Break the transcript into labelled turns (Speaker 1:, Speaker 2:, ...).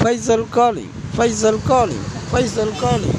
Speaker 1: Faisal calling, Faisal calling, Faisal calling.